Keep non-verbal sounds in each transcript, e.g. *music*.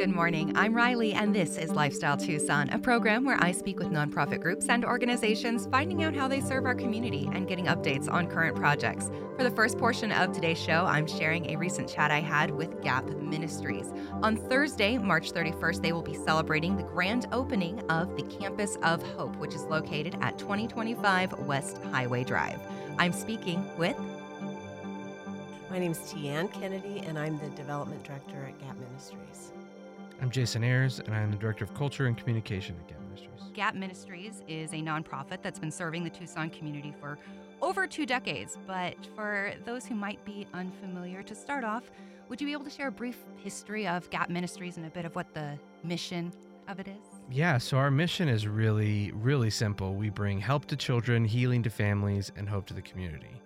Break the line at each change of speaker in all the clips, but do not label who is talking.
Good morning. I'm Riley, and this is Lifestyle Tucson, a program where I speak with nonprofit groups and organizations, finding out how they serve our community and getting updates on current projects. For the first portion of today's show, I'm sharing a recent chat I had with Gap Ministries. On Thursday, March 31st, they will be celebrating the grand opening of the Campus of Hope, which is located at 2025 West Highway Drive. I'm speaking with
My name is Tianne Kennedy, and I'm the Development Director at Gap Ministries.
I'm Jason Ayers, and I'm the Director of Culture and Communication at Gap Ministries.
Gap Ministries is a nonprofit that's been serving the Tucson community for over two decades. But for those who might be unfamiliar, to start off, would you be able to share a brief history of Gap Ministries and a bit of what the mission of it is?
Yeah, so our mission is really, really simple. We bring help to children, healing to families, and hope to the community.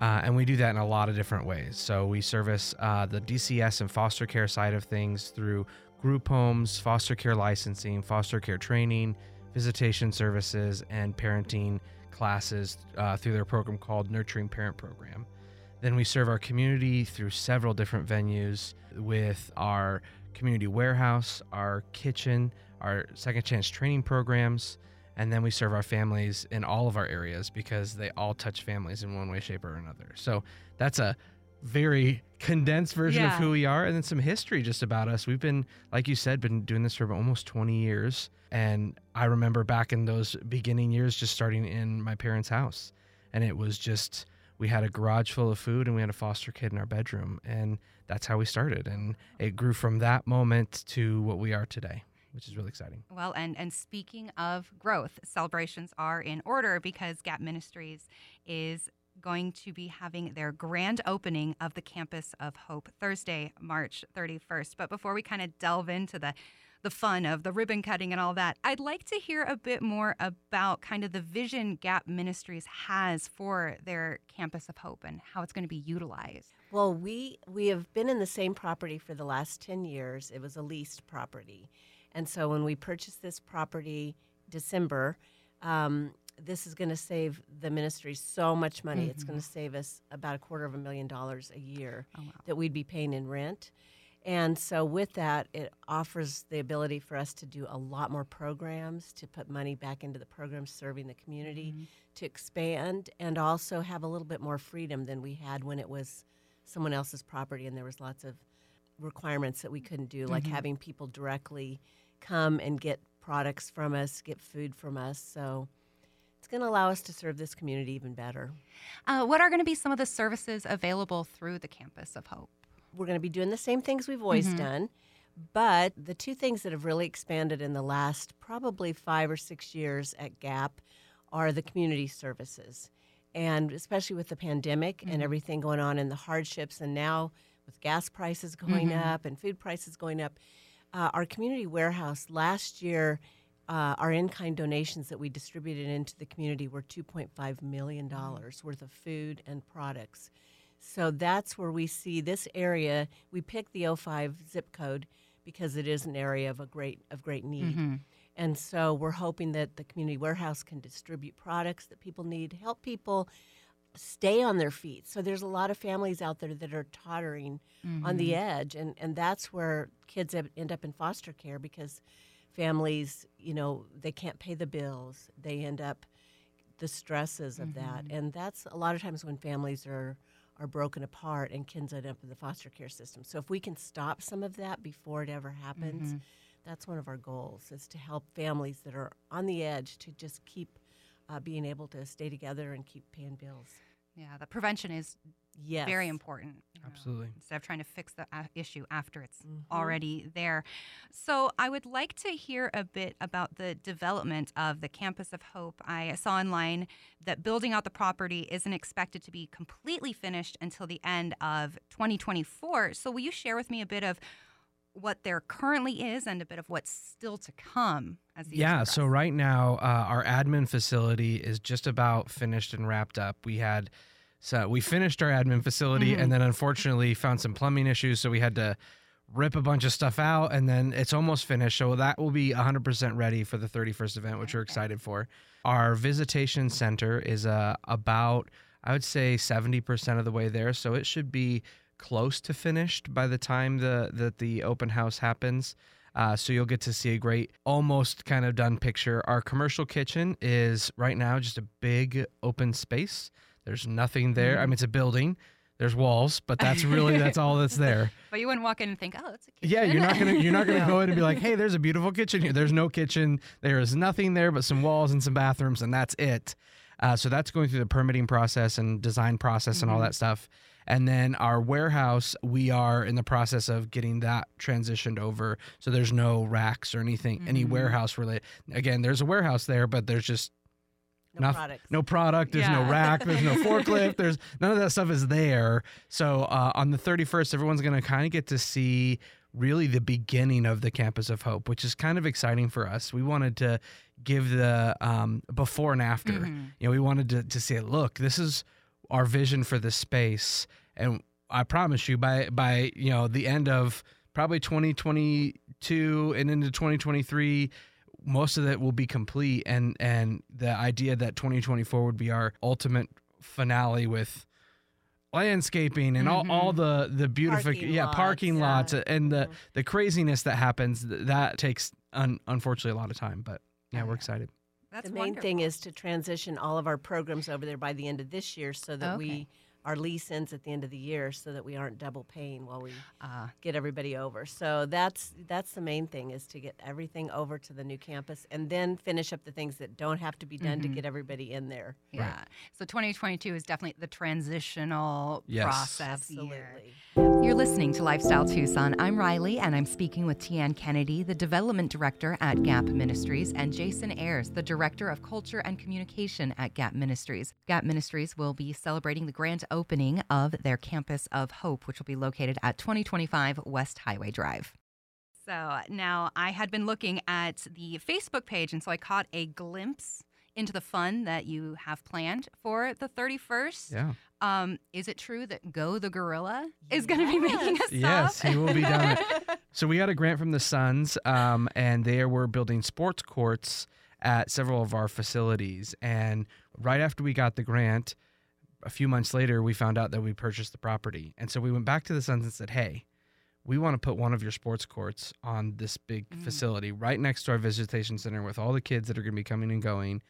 Uh, and we do that in a lot of different ways. So we service uh, the DCS and foster care side of things through group homes, foster care licensing, foster care training, visitation services, and parenting classes uh, through their program called Nurturing Parent Program. Then we serve our community through several different venues with our community warehouse, our kitchen, our second chance training programs, and then we serve our families in all of our areas because they all touch families in one way, shape, or another. So that's a very condensed version of who we are and then some history just about us. We've been, like you said, been doing this for almost 20 years. And I remember back in those beginning years just starting in my parents' house. And it was just, we had a garage full of food and we had a foster kid in our bedroom. And that's how we started. And it grew from that moment to what we are today, which is really exciting.
Well, and, and speaking of growth, celebrations are in order because Gap Ministries is going to be having their grand opening of the Campus of Hope Thursday, March 31st. But before we kind of delve into the the fun of the ribbon cutting and all that, I'd like to hear a bit more about kind of the vision Gap Ministries has for their Campus of Hope and how it's going to be utilized.
Well, we we have been in the same property for the last 10 years. It was a leased property. And so when we purchased this property December, um, this is going to save the ministry so much money. It's mm-hmm. going to save us about a quarter of a million dollars a year
Oh, wow.
that we'd be paying in rent. And so, with that, it offers the ability for us to do a lot more programs, to put money back into the programs serving the community, mm-hmm. to expand, and also have a little bit more freedom than we had when it was someone else's property and there was lots of requirements that we couldn't do, like mm-hmm. having people directly come and get products from us, get food from us. So, it's going to allow us to serve this community even better.
Uh, what are going to be some of the services available through the Campus of Hope?
we're going to be doing the same things we've always done. But the two things that have really expanded in the last probably five or six years at Gap are the community services. And especially with the pandemic and everything going on and the hardships, and now with gas prices going up and food prices going up, uh, our community warehouse last year, uh, our in kind donations that we distributed into the community were $2.5 million worth of food and products. So that's where we see this area. We picked the 05 zip code because it is an area of a great of great need. And so we're hoping that the community warehouse can distribute products that people need, help people stay on their feet. So there's a lot of families out there that are tottering on the edge and and that's where kids end up in foster care because families, you know, they can't pay the bills. They end up the stresses of that. And that's a lot of times when families are are broken apart and kids end up in the foster care system. So if we can stop some of that before it ever happens, that's one of our goals is to help families that are on the edge to just keep uh, being able to stay together and keep paying bills.
Yeah, the prevention is
Yes.
very important. you know,
Absolutely.
Instead of trying to fix the uh, issue after it's
Mm-hmm.
already there. So, I would like to hear a bit about the development of the Campus of Hope. I saw online that building out the property isn't expected to be completely finished until the end of 2024. So, will you share with me a bit of what there currently is and a bit of what's still to come as the
Yeah, so right now uh, our admin facility is just about finished and wrapped up. We had so we finished our admin facility and then unfortunately found some plumbing issues, so we had to rip a bunch of stuff out and then it's almost finished. So that will be 100% ready for the 31st event, which we're excited for. Our visitation center is uh, about I would say 70% of the way there, so it should be close to finished by the time the that the open house happens. Uh, so you'll get to see a great, almost kind of done picture. Our commercial kitchen is right now just a big open space. There's nothing there. I mean, it's a building. There's walls, but that's really that's all that's *laughs* there.
But you wouldn't walk in and think, oh, it's a kitchen.
Yeah, you're not gonna you're not gonna *laughs* go in and be like, hey, there's a beautiful kitchen here. There's no kitchen. There is nothing there but some walls and some bathrooms, and that's it. Uh, so that's going through the permitting process and design process and all
Mhm.
that stuff. And then our warehouse, we are in the process of getting that transitioned over. So there's no racks or anything, any
Mhm.
warehouse related. Again, there's a warehouse there, but there's just
No
Noth-
products.
no product. There's no rack. There's no *laughs* forklift. There's none of that stuff is there. So uh, on the 31st, everyone's going to kind of get to see really the beginning of the Campus of Hope, which is kind of exciting for us. We wanted to give the um, before and after.
Mhm.
You know, we wanted to, to say, look, this is our vision for this space, and I promise you, by by you know the end of probably 2022 and into 2023 most of it will be complete and and the idea that 2024 would be our ultimate finale with landscaping and all, all the the beautiful
Parking
yeah
lots,
parking
yeah.
lots and the
Mhm.
the craziness that happens th- that takes un, unfortunately a lot of time but yeah we're excited
That's
the main thing is to transition all of our programs over there by the end of this year so that
Okay.
we our lease ends at the end of the year so that we aren't double paying while we
Uh,
get everybody over. So that's that's the main thing is to get everything over to the new campus and then finish up the things that don't have to be done to
Mhm.
get everybody in there.
yeah. So 2022 is definitely the transitional
Yes.
process year. You're listening to Lifestyle Tucson. I'm Riley, and I'm speaking with Tian Kennedy, the Development Director at Gap Ministries, and Jason Ayers, the Director of Culture and Communication at Gap Ministries. Gap Ministries will be celebrating the grand opening of their Campus of Hope, which will be located at 2025 West Highway Drive. So now I had been looking at the Facebook page, and so I caught a glimpse into the fun that you have planned for the 31st.
yeah
Um, is it true that Go the Gorilla is going to be making a
Yes, he will be down *laughs* so we got a grant from the Suns, um, and they were building sports courts at several of our facilities. And right after we got the grant, a few months later, we found out that we purchased the property. And so we went back to the Suns and said, "Hey, we want to put one of your sports courts on this big
Mm.
facility right next to our visitation center with all the kids that are going to be coming and going."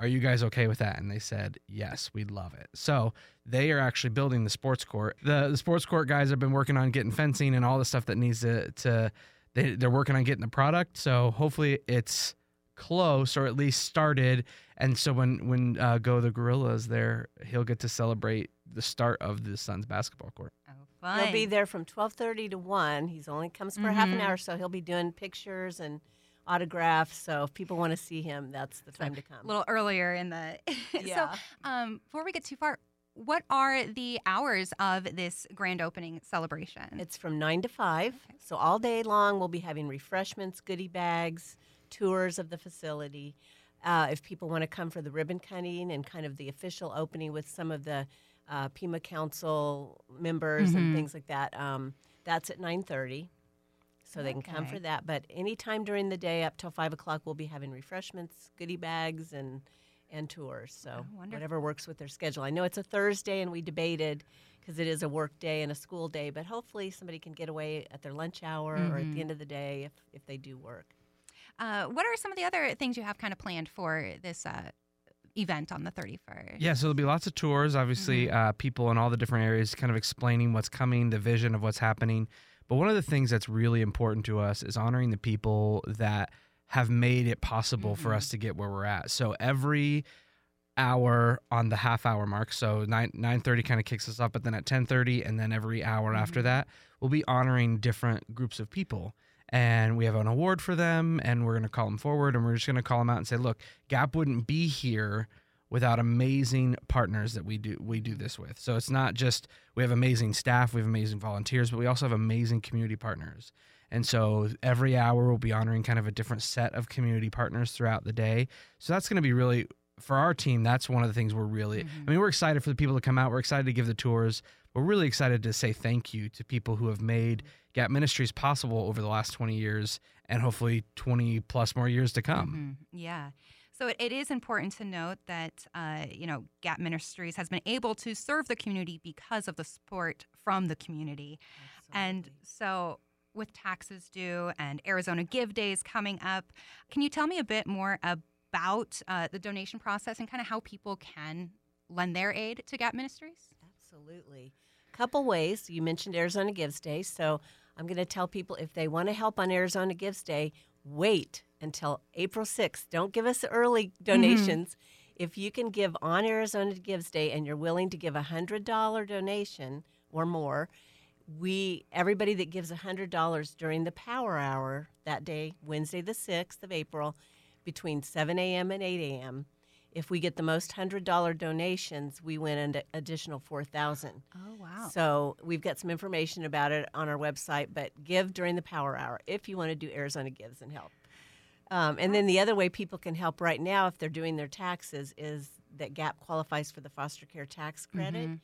Are you guys okay with that? And they said, yes, we'd love it. So they are actually building the sports court. The, the sports court guys have been working on getting fencing and all the stuff that needs to, to they, they're working on getting the product. So hopefully it's close or at least started. And so when, when uh, Go the Gorillas there, he'll get to celebrate the start of the Suns basketball court.
Oh, fun.
He'll be there from 12:30 to 1. He's only comes for half an
Mhm.
hour so he'll be doing pictures and autographs. So if people want to see him, that's the time to come.
a little earlier in the. *laughs*
yeah.
So, um, before we get too far, what are the hours of this grand opening celebration?
It's from 9 to 5. So all day long, we'll be having refreshments, goodie bags, tours of the facility. Uh, if people want to come for the ribbon cutting and kind of the official opening with some of the uh, Pima Council members
Mhm.
and things like that, um, that's at 9.30. So they can come for that. But anytime during the day up till 5 o'clock, we'll be having refreshments, goodie bags, and, and tours. So
Oh,
whatever works with their schedule. I know it's a Thursday, and we debated because it is a work day and a school day, but hopefully somebody can get away at their lunch hour or at the end of the day if, if they do work.
Uh, what are some of the other things you have kind of planned for this uh, event on the 31st?
Yeah, so there'll be lots of tours, obviously, uh, people in all the different areas kind of explaining what's coming, the vision of what's happening. But one of the things that's really important to us is honoring the people that have made it possible for
Mhm.
us to get where we're at. So every hour on the half hour mark, so 9 9:30 kind of kicks us off, but then at 10:30 and then every hour after
Mhm.
that, we'll be honoring different groups of people. And we have an award for them, and we're going to call them forward, and we're just going to call them out and say, "Look, Gap wouldn't be here without amazing partners that we do we do this with. So it's not just we have amazing staff, we have amazing volunteers, but we also have amazing community partners. And so every hour we'll be honoring kind of a different set of community partners throughout the day. So that's going to be really for our team. That's one of the things we're really.
Mhm.
I mean, we're excited for the people to come out. We're excited to give the tours. We're really excited to say thank you to people who have made Gap Ministries possible over the last 20 years and hopefully 20 plus more years to come.
Mhm. Yeah. So it, it is important to note that uh, you know Gap Ministries has been able to serve the community because of the support from the community. And so, with taxes due and Arizona Give Days coming up, can you tell me a bit more about uh, the donation process and kind of how people can lend their aid to Gap Ministries?
Absolutely. A Couple ways. You mentioned Arizona Gives Day, so I'm going to tell people if they want to help on Arizona Gives Day, wait until April 6th. Don't give us early mm-hmm. donations. If you can give on Arizona Gives Day and you're willing to give a $100 donation or more, we everybody that gives $100 during the power hour that day, Wednesday the 6th of April, between 7 a.m. and 8 a.m., if we get the most hundred dollar donations, we win an additional four thousand.
Oh wow!
So we've got some information about it on our website. But give during the power hour if you want to do Arizona Gives and help. Um, and then the other way people can help right now, if they're doing their taxes, is that GAP qualifies for the foster care tax credit.
Mm-hmm.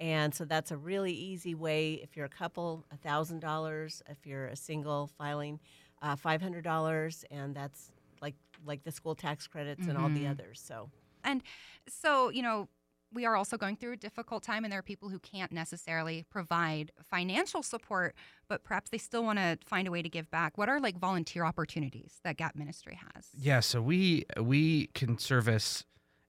And so that's a really easy way. If you're a couple, thousand dollars. If you're a single, filing uh, five hundred dollars, and that's like like the school tax credits and all the
Mhm.
others. So
And so, you know, we are also going through a difficult time, and there are people who can't necessarily provide financial support, but perhaps they still want to find a way to give back. What are like volunteer opportunities that Gap Ministry has?
Yeah, so we we can service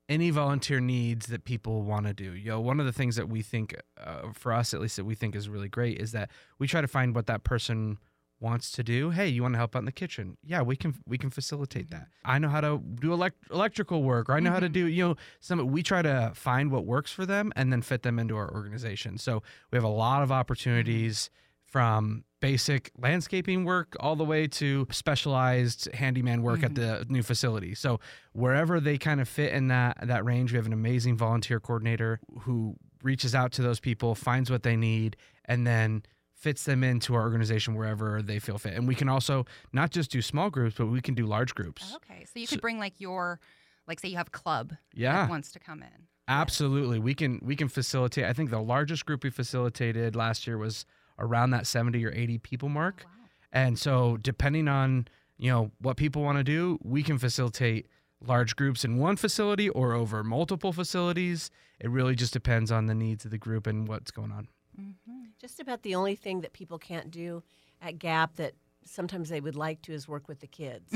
any volunteer needs that people want to do. You know, one of the things that we think, uh, for us at least, that we think is really great is that we try to find what that person wants to do. Hey, you want to help out in the kitchen? Yeah, we can we can facilitate that. Mm-hmm. I know how to do elect- electrical work, or I know how to
Mhm.
do you know some. We try to find what works for them and then fit them into our organization. So we have a lot of mm-hmm. opportunities from basic landscaping work all the way to specialized handyman work at mm-hmm. the new facility. So wherever they kind of fit in that that range, we have an amazing volunteer coordinator who reaches out to those people, finds what they need, and then fits them into our organization wherever they feel fit. And we can also not just do small groups, but we can do large groups.
Okay, so you
So-
could bring like your, like say you have a club
Yeah.
that wants to come in.
Absolutely. We can we can facilitate. I think the largest group we facilitated last year was around that 70 or 80 people mark.
Wow.
And so depending on, you know, what people want to do, we can facilitate large groups in one facility or over multiple facilities. It really just depends on the needs of the group and what's going on.
Mhm.
Just about the only thing that people can't do at Gap that sometimes they would like to is work with the kids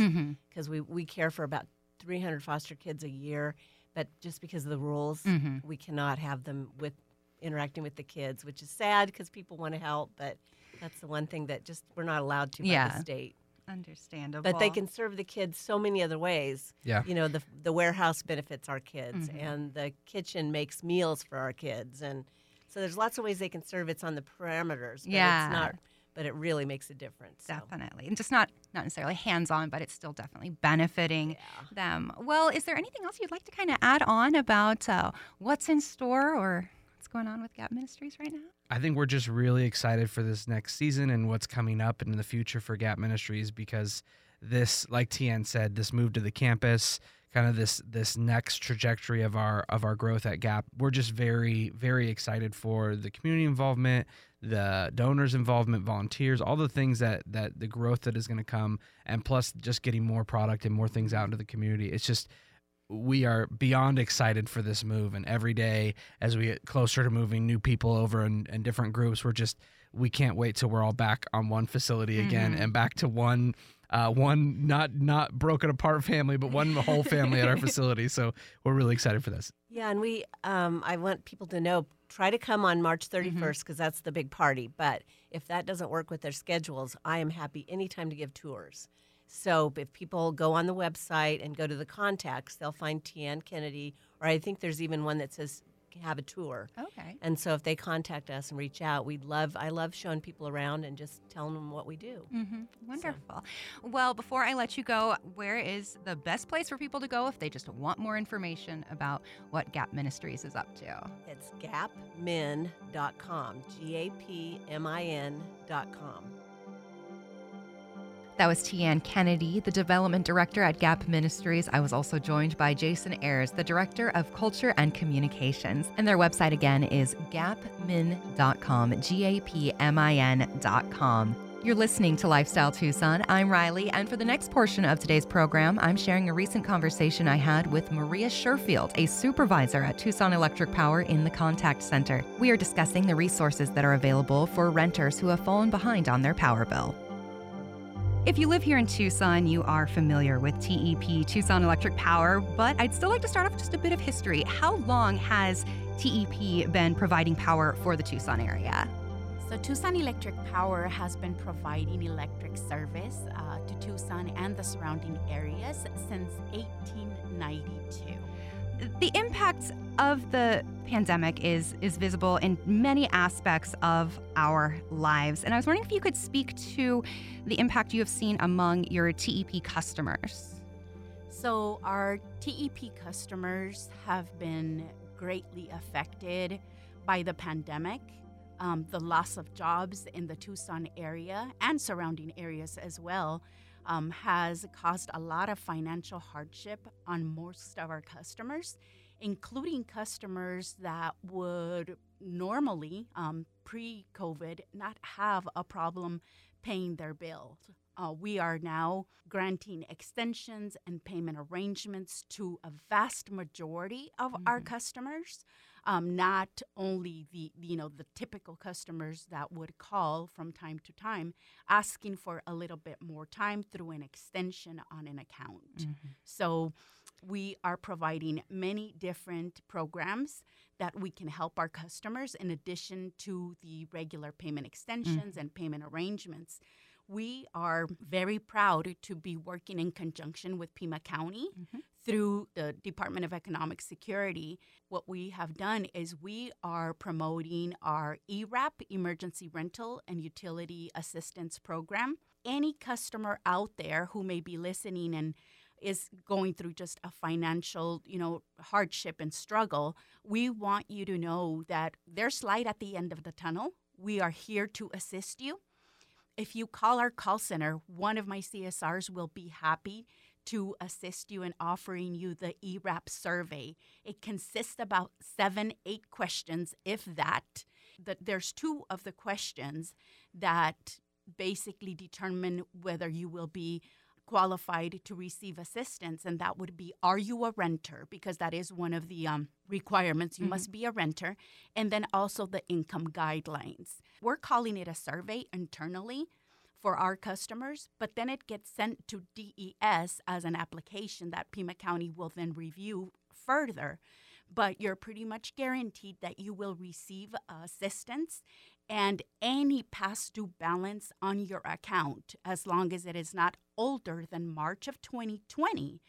because we, we care for about 300 foster kids a year, but just because of the rules,
Mhm.
we cannot have them with interacting with the kids, which is sad because people want to help, but that's the one thing that just we're not allowed to by the state.
Understandable.
But they can serve the kids so many other ways.
Yeah.
You know, the the warehouse benefits our kids,
Mhm.
and the kitchen makes meals for our kids, and so there's lots of ways they can serve. It's on the parameters, but
Yeah.
it's not. But it really makes a difference. so.
Definitely. And just not not necessarily hands on, but it's still definitely benefiting
Yeah.
them. Well, is there anything else you'd like to kind of add on about uh, what's in store or what's going on with Gap Ministries right now?
I think we're just really excited for this next season and what's coming up in the future for Gap Ministries because this, like Tian said, this move to the campus, kind of this this next trajectory of our of our growth at Gap. We're just very very excited for the community involvement, the donors involvement, volunteers, all the things that that the growth that is going to come, and plus just getting more product and more things out into the community. It's just we are beyond excited for this move and every day as we get closer to moving new people over and, and different groups we're just we can't wait till we're all back on one facility again
Mhm.
and back to one uh, one not not broken apart family but one whole family at our *laughs* facility so we're really excited for this
Yeah, and we, um, I want people to know, try to come on March 31st because that's the big party. But if that doesn't work with their schedules, I am happy anytime to give tours. So if people go on the website and go to the contacts, they'll find Tian Kennedy, or I think there's even one that says have a tour.
Okay.
And so if they contact us and reach out, we'd love, I love showing people around and just telling them what we do.
hmm Wonderful. Well, before I let you go, where is the best place for people to go if they just want more information about what Gap Ministries is up to?
It's gapmin.com, G A P M I N.com.
That was Tian Kennedy, the development director at Gap Ministries. I was also joined by Jason Ayers, the director of culture and communications. And their website again is gapmin.com, G A P M I N.com. You're listening to Lifestyle Tucson. I'm Riley, and for the next portion of today's program, I'm sharing a recent conversation I had with Maria Sherfield, a supervisor at Tucson Electric Power in the Contact Center. We are discussing the resources that are available for renters who have fallen behind on their power bill. If you live here in Tucson, you are familiar with TEP, Tucson Electric Power, but I'd still like to start off just a bit of history. How long has TEP been providing power for the Tucson area?
So, Tucson Electric Power has been providing electric service uh, to Tucson and the surrounding areas since 1892.
The impact of the pandemic is is visible in many aspects of our lives, and I was wondering if you could speak to the impact you have seen among your TEP customers.
So, our TEP customers have been greatly affected by the pandemic um, the loss of jobs in the Tucson area and surrounding areas as well um, has caused a lot of financial hardship on most of our customers, including customers that would normally, um, pre COVID, not have a problem paying their bills. Uh, we are now granting extensions and payment arrangements to a vast majority of mm-hmm. our customers um, not only the you know the typical customers that would call from time to time asking for a little bit more time through an extension on an account. Mm-hmm. So we are providing many different programs that we can help our customers in addition to the regular payment extensions mm-hmm. and payment arrangements we are very proud to be working in conjunction with Pima County mm-hmm. through the Department of Economic Security. What we have done is we are promoting our ERAP, Emergency Rental and Utility Assistance Program. Any customer out there who may be listening and is going through just a financial, you know, hardship and struggle, we want you to know that there's light at the end of the tunnel. We are here to assist you if you call our call center, one of my CSRs will be happy to assist you in offering you the ERAP survey. It consists about seven, eight questions, if that. That there's two of the questions that basically determine whether you will be qualified to receive assistance, and that would be Are you a renter? Because that is one of the um, requirements. You mm-hmm. must be a renter. And then also the income guidelines. We're calling it a survey internally for our customers, but then it gets sent to DES as an application that Pima County will then review further. But you're pretty much guaranteed that you will receive assistance and any past due balance on your account, as long as it is not older than March of 2020,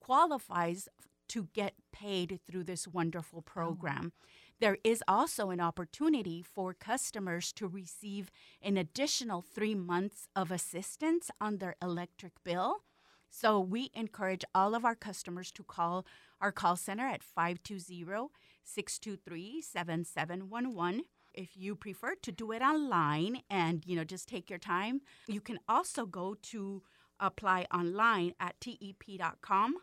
qualifies to get paid through this wonderful oh. program. Oh. There is also an opportunity for customers to receive an additional three months of assistance on their electric bill. So we encourage all of our customers to call our call center at 520 623 7711 if you prefer to do it online and you know just take your time you can also go to apply online at tep.com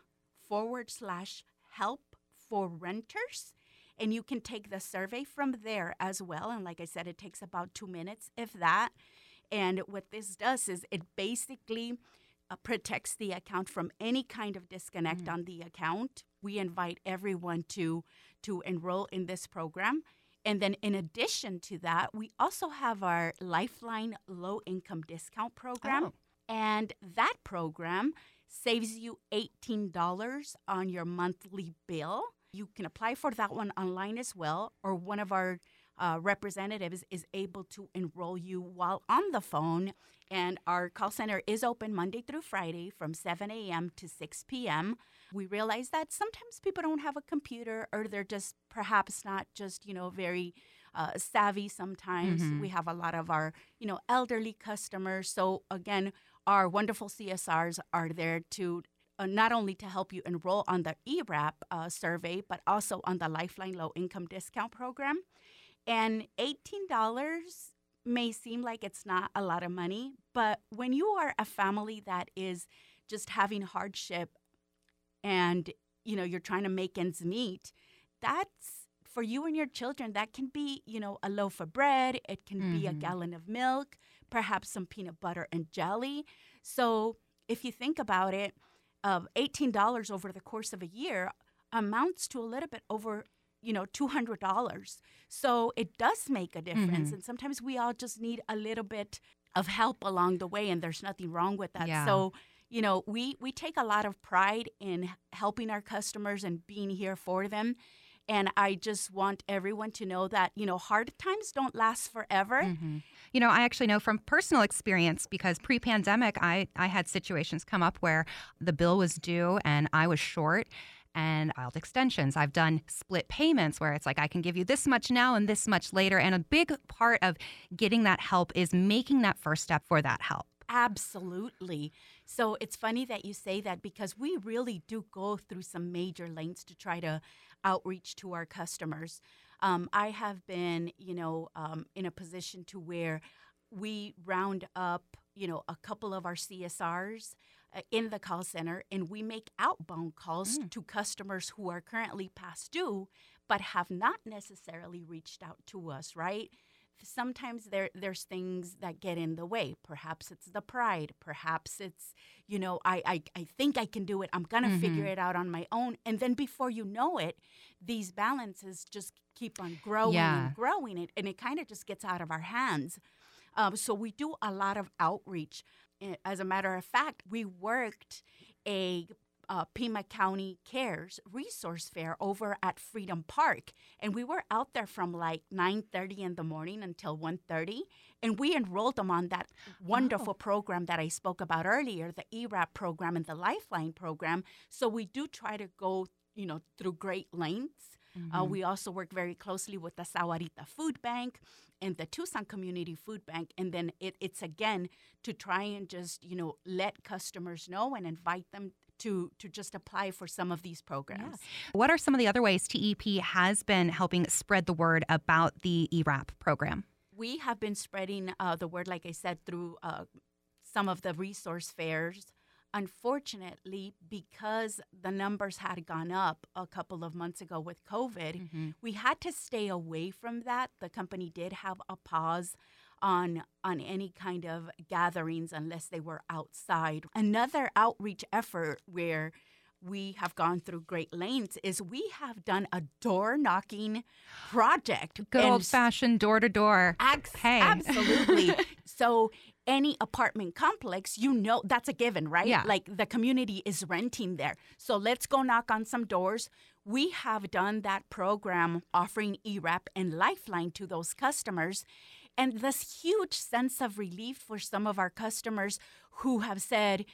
forward slash help for renters. And you can take the survey from there as well. And like i said it takes about two minutes if that. And what this does is it basically uh, protects the account from any kind of disconnect mm. on the account. We invite everyone to to enroll in this program and then, in addition to that, we also have our Lifeline Low Income Discount Program. Oh. And that program saves you $18 on your monthly bill. You can apply for that one online as well, or one of our uh, representatives is able to enroll you while on the phone. And our call center is open Monday through Friday from 7 a.m. to 6 p.m. We realize that sometimes people don't have a computer or they're just perhaps not just, you know, very uh, savvy sometimes. Mm-hmm. We have a lot of our, you know, elderly customers. So again, our wonderful CSRs are there to uh, not only to help you enroll on the ERAP uh, survey, but also on the Lifeline Low Income Discount Program. And $18 may seem like it's not a lot of money, but when you are a family that is just having hardship and you know you're trying to make ends meet, that's for you and your children, that can be, you know, a loaf of bread, it can be a
Mhm.
gallon of milk, perhaps some peanut butter and jelly. So if you think about it, uh, $18 over the course of a year amounts to a little bit over you know $200 so it does make a difference
Mhm.
and sometimes we all just need a little bit of help along the way and there's nothing wrong with that
Yeah.
so you know we we take a lot of pride in helping our customers and being here for them and i just want everyone to know that you know hard times don't last forever
Mhm. You know, I actually know from personal experience because pre pandemic, I, I had situations come up where the bill was due and I was short and filed extensions. I've done split payments where it's like I can give you this much now and this much later. And a big part of getting that help is making that first step for that help.
Absolutely. So it's funny that you say that because we really do go through some major lengths to try to outreach to our customers. Um, I have been, you know, um, in a position to where we round up, you know, a couple of our CSRs uh, in the call center and we make outbound calls to customers who are currently past due but have not necessarily reached out to us, right? Sometimes there there's things that get in the way. Perhaps it's the pride. Perhaps it's you know I I, I think I can do it. I'm gonna figure it out on my own. And then before you know it, these balances just keep on growing
Yeah.
and growing, it, and it kind of just gets out of our hands. Um, so we do a lot of outreach. Eh, As a matter of fact, we worked a uh, Pima County Cares resource fair over at Freedom Park, and we were out there from like 9:30 in the morning until 1:30, and we enrolled them on that wonderful program that I spoke about earlier, the ERAP program and the Lifeline program. So we do try to go, you know, through great lengths. Uh, we also work very closely with the Sahuarita Food Bank and the Tucson Community Food Bank. And then it, it's again to try and just, you know, let customers know and invite them to, to just apply for some of these programs.
What are some of the other ways TEP has been helping spread the word about the ERAP program?
We have been spreading uh, the word, like I said, through uh, some of the resource fairs. Unfortunately, because the numbers had gone up a couple of months ago with COVID, we had to stay away from that. The company did have a pause on on any kind of gatherings unless they were outside. Another outreach effort where we have gone through great lengths is we have done a door knocking project.
Good old fashioned door to door.
Absolutely. *laughs* so any apartment complex, you know that's a given, right?
Yeah.
Like the community is renting there. So let's go knock on some doors. We have done that program offering ERAP and Lifeline to those customers. And this huge sense of relief for some of our customers who have said,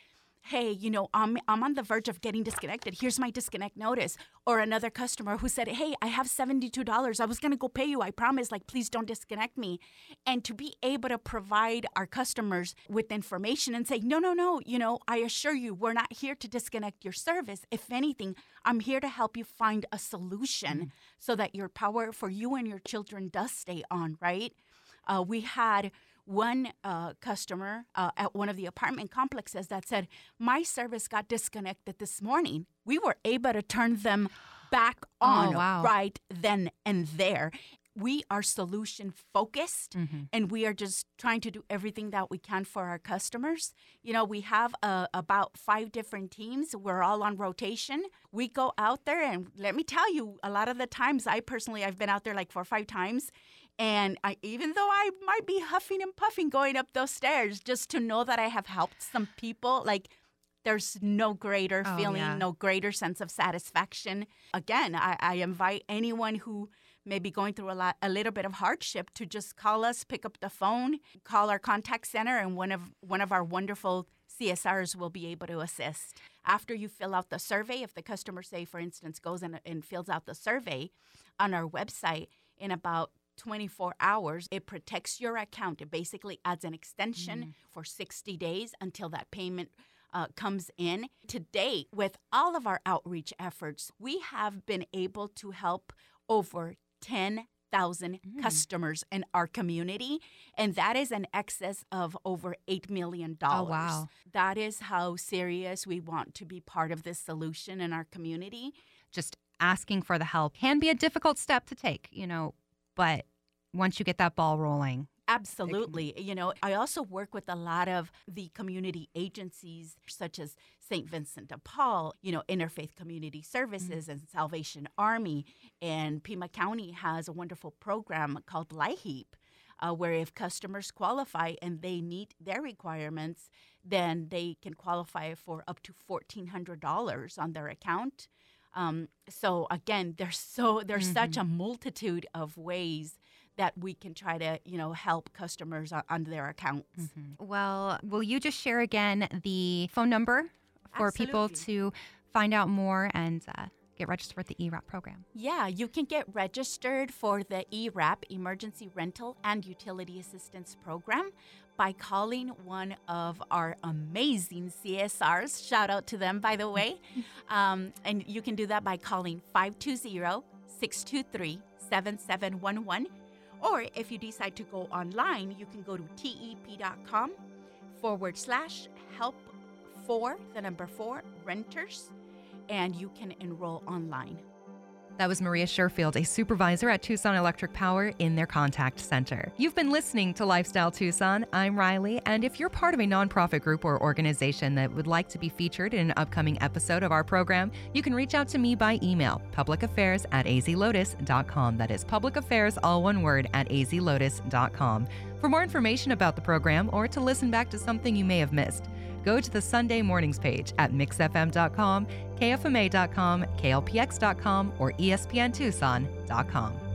hey, you know, I'm, I'm on the verge of getting disconnected. Here's my disconnect notice. Or another customer who said, hey, I have $72. I was going to go pay you. I promise. Like, please don't disconnect me. And to be able to provide our customers with information and say, no, no, no, you know, I assure you, we're not here to disconnect your service. If anything, I'm here to help you find a solution mm-hmm. so that your power for you and your children does stay on, right? Uh, we had one uh, customer uh, at one of the apartment complexes that said, My service got disconnected this morning. We were able to turn them back
Oh,
on
wow.
right then and there. We are solution focused
Mm-hmm.
and we are just trying to do everything that we can for our customers. You know, we have uh, about five different teams. We're all on rotation. We go out there and let me tell you, a lot of the times I personally I've been out there like four or five times and I, even though I might be huffing and puffing going up those stairs, just to know that I have helped some people, like there's no greater
Oh,
feeling,
yeah.
no greater sense of satisfaction. Again, I, I invite anyone who may be going through a lot, a little bit of hardship, to just call us, pick up the phone, call our contact center, and one of one of our wonderful CSRs will be able to assist. After you fill out the survey, if the customer, say, for instance, goes in and fills out the survey on our website in about 24 hours, it protects your account. It basically adds an extension for 60 days until that payment uh, comes in. To date, with all of our outreach efforts, we have been able to help over 10,000 customers in our community, and that is an excess of over $8 million.
Oh, wow.
That is how serious we want to be part of this solution in our community.
Just asking for the help can be a difficult step to take, you know, but once you get that ball rolling,
Absolutely. You know, I also work with a lot of the community agencies such as St. Vincent de Paul, you know, Interfaith Community Services and Salvation Army. And Pima County has a wonderful program called LIHEAP. Uh, where if customers qualify and they meet their requirements, then they can qualify for up to fourteen hundred dollars on their account. Um, so again, there's so there's such a multitude of ways that we can try to you know help customers on, their accounts.
well, will you just share again the phone number for people to find out more and uh, get registered with the ERAP program?
Yeah, you can get registered for the ERAP Emergency Rental and Utility Assistance Program by calling one of our amazing CSRs. Shout out to them, by the way. *laughs* um, and you can do that by calling 520 623 7711. Or if you decide to go online, you can go to tep.com forward slash help for the number four renters and you can enroll online.
That was Maria Sherfield, a supervisor at Tucson Electric Power in their contact center. You've been listening to Lifestyle Tucson. I'm Riley, and if you're part of a nonprofit group or organization that would like to be featured in an upcoming episode of our program, you can reach out to me by email, publicaffairs at azlotus.com. That is public affairs, all one word, at azlotus.com. For more information about the program or to listen back to something you may have missed, go to the Sunday mornings page at mixfm.com, kfma.com, klpx.com, or espntucson.com.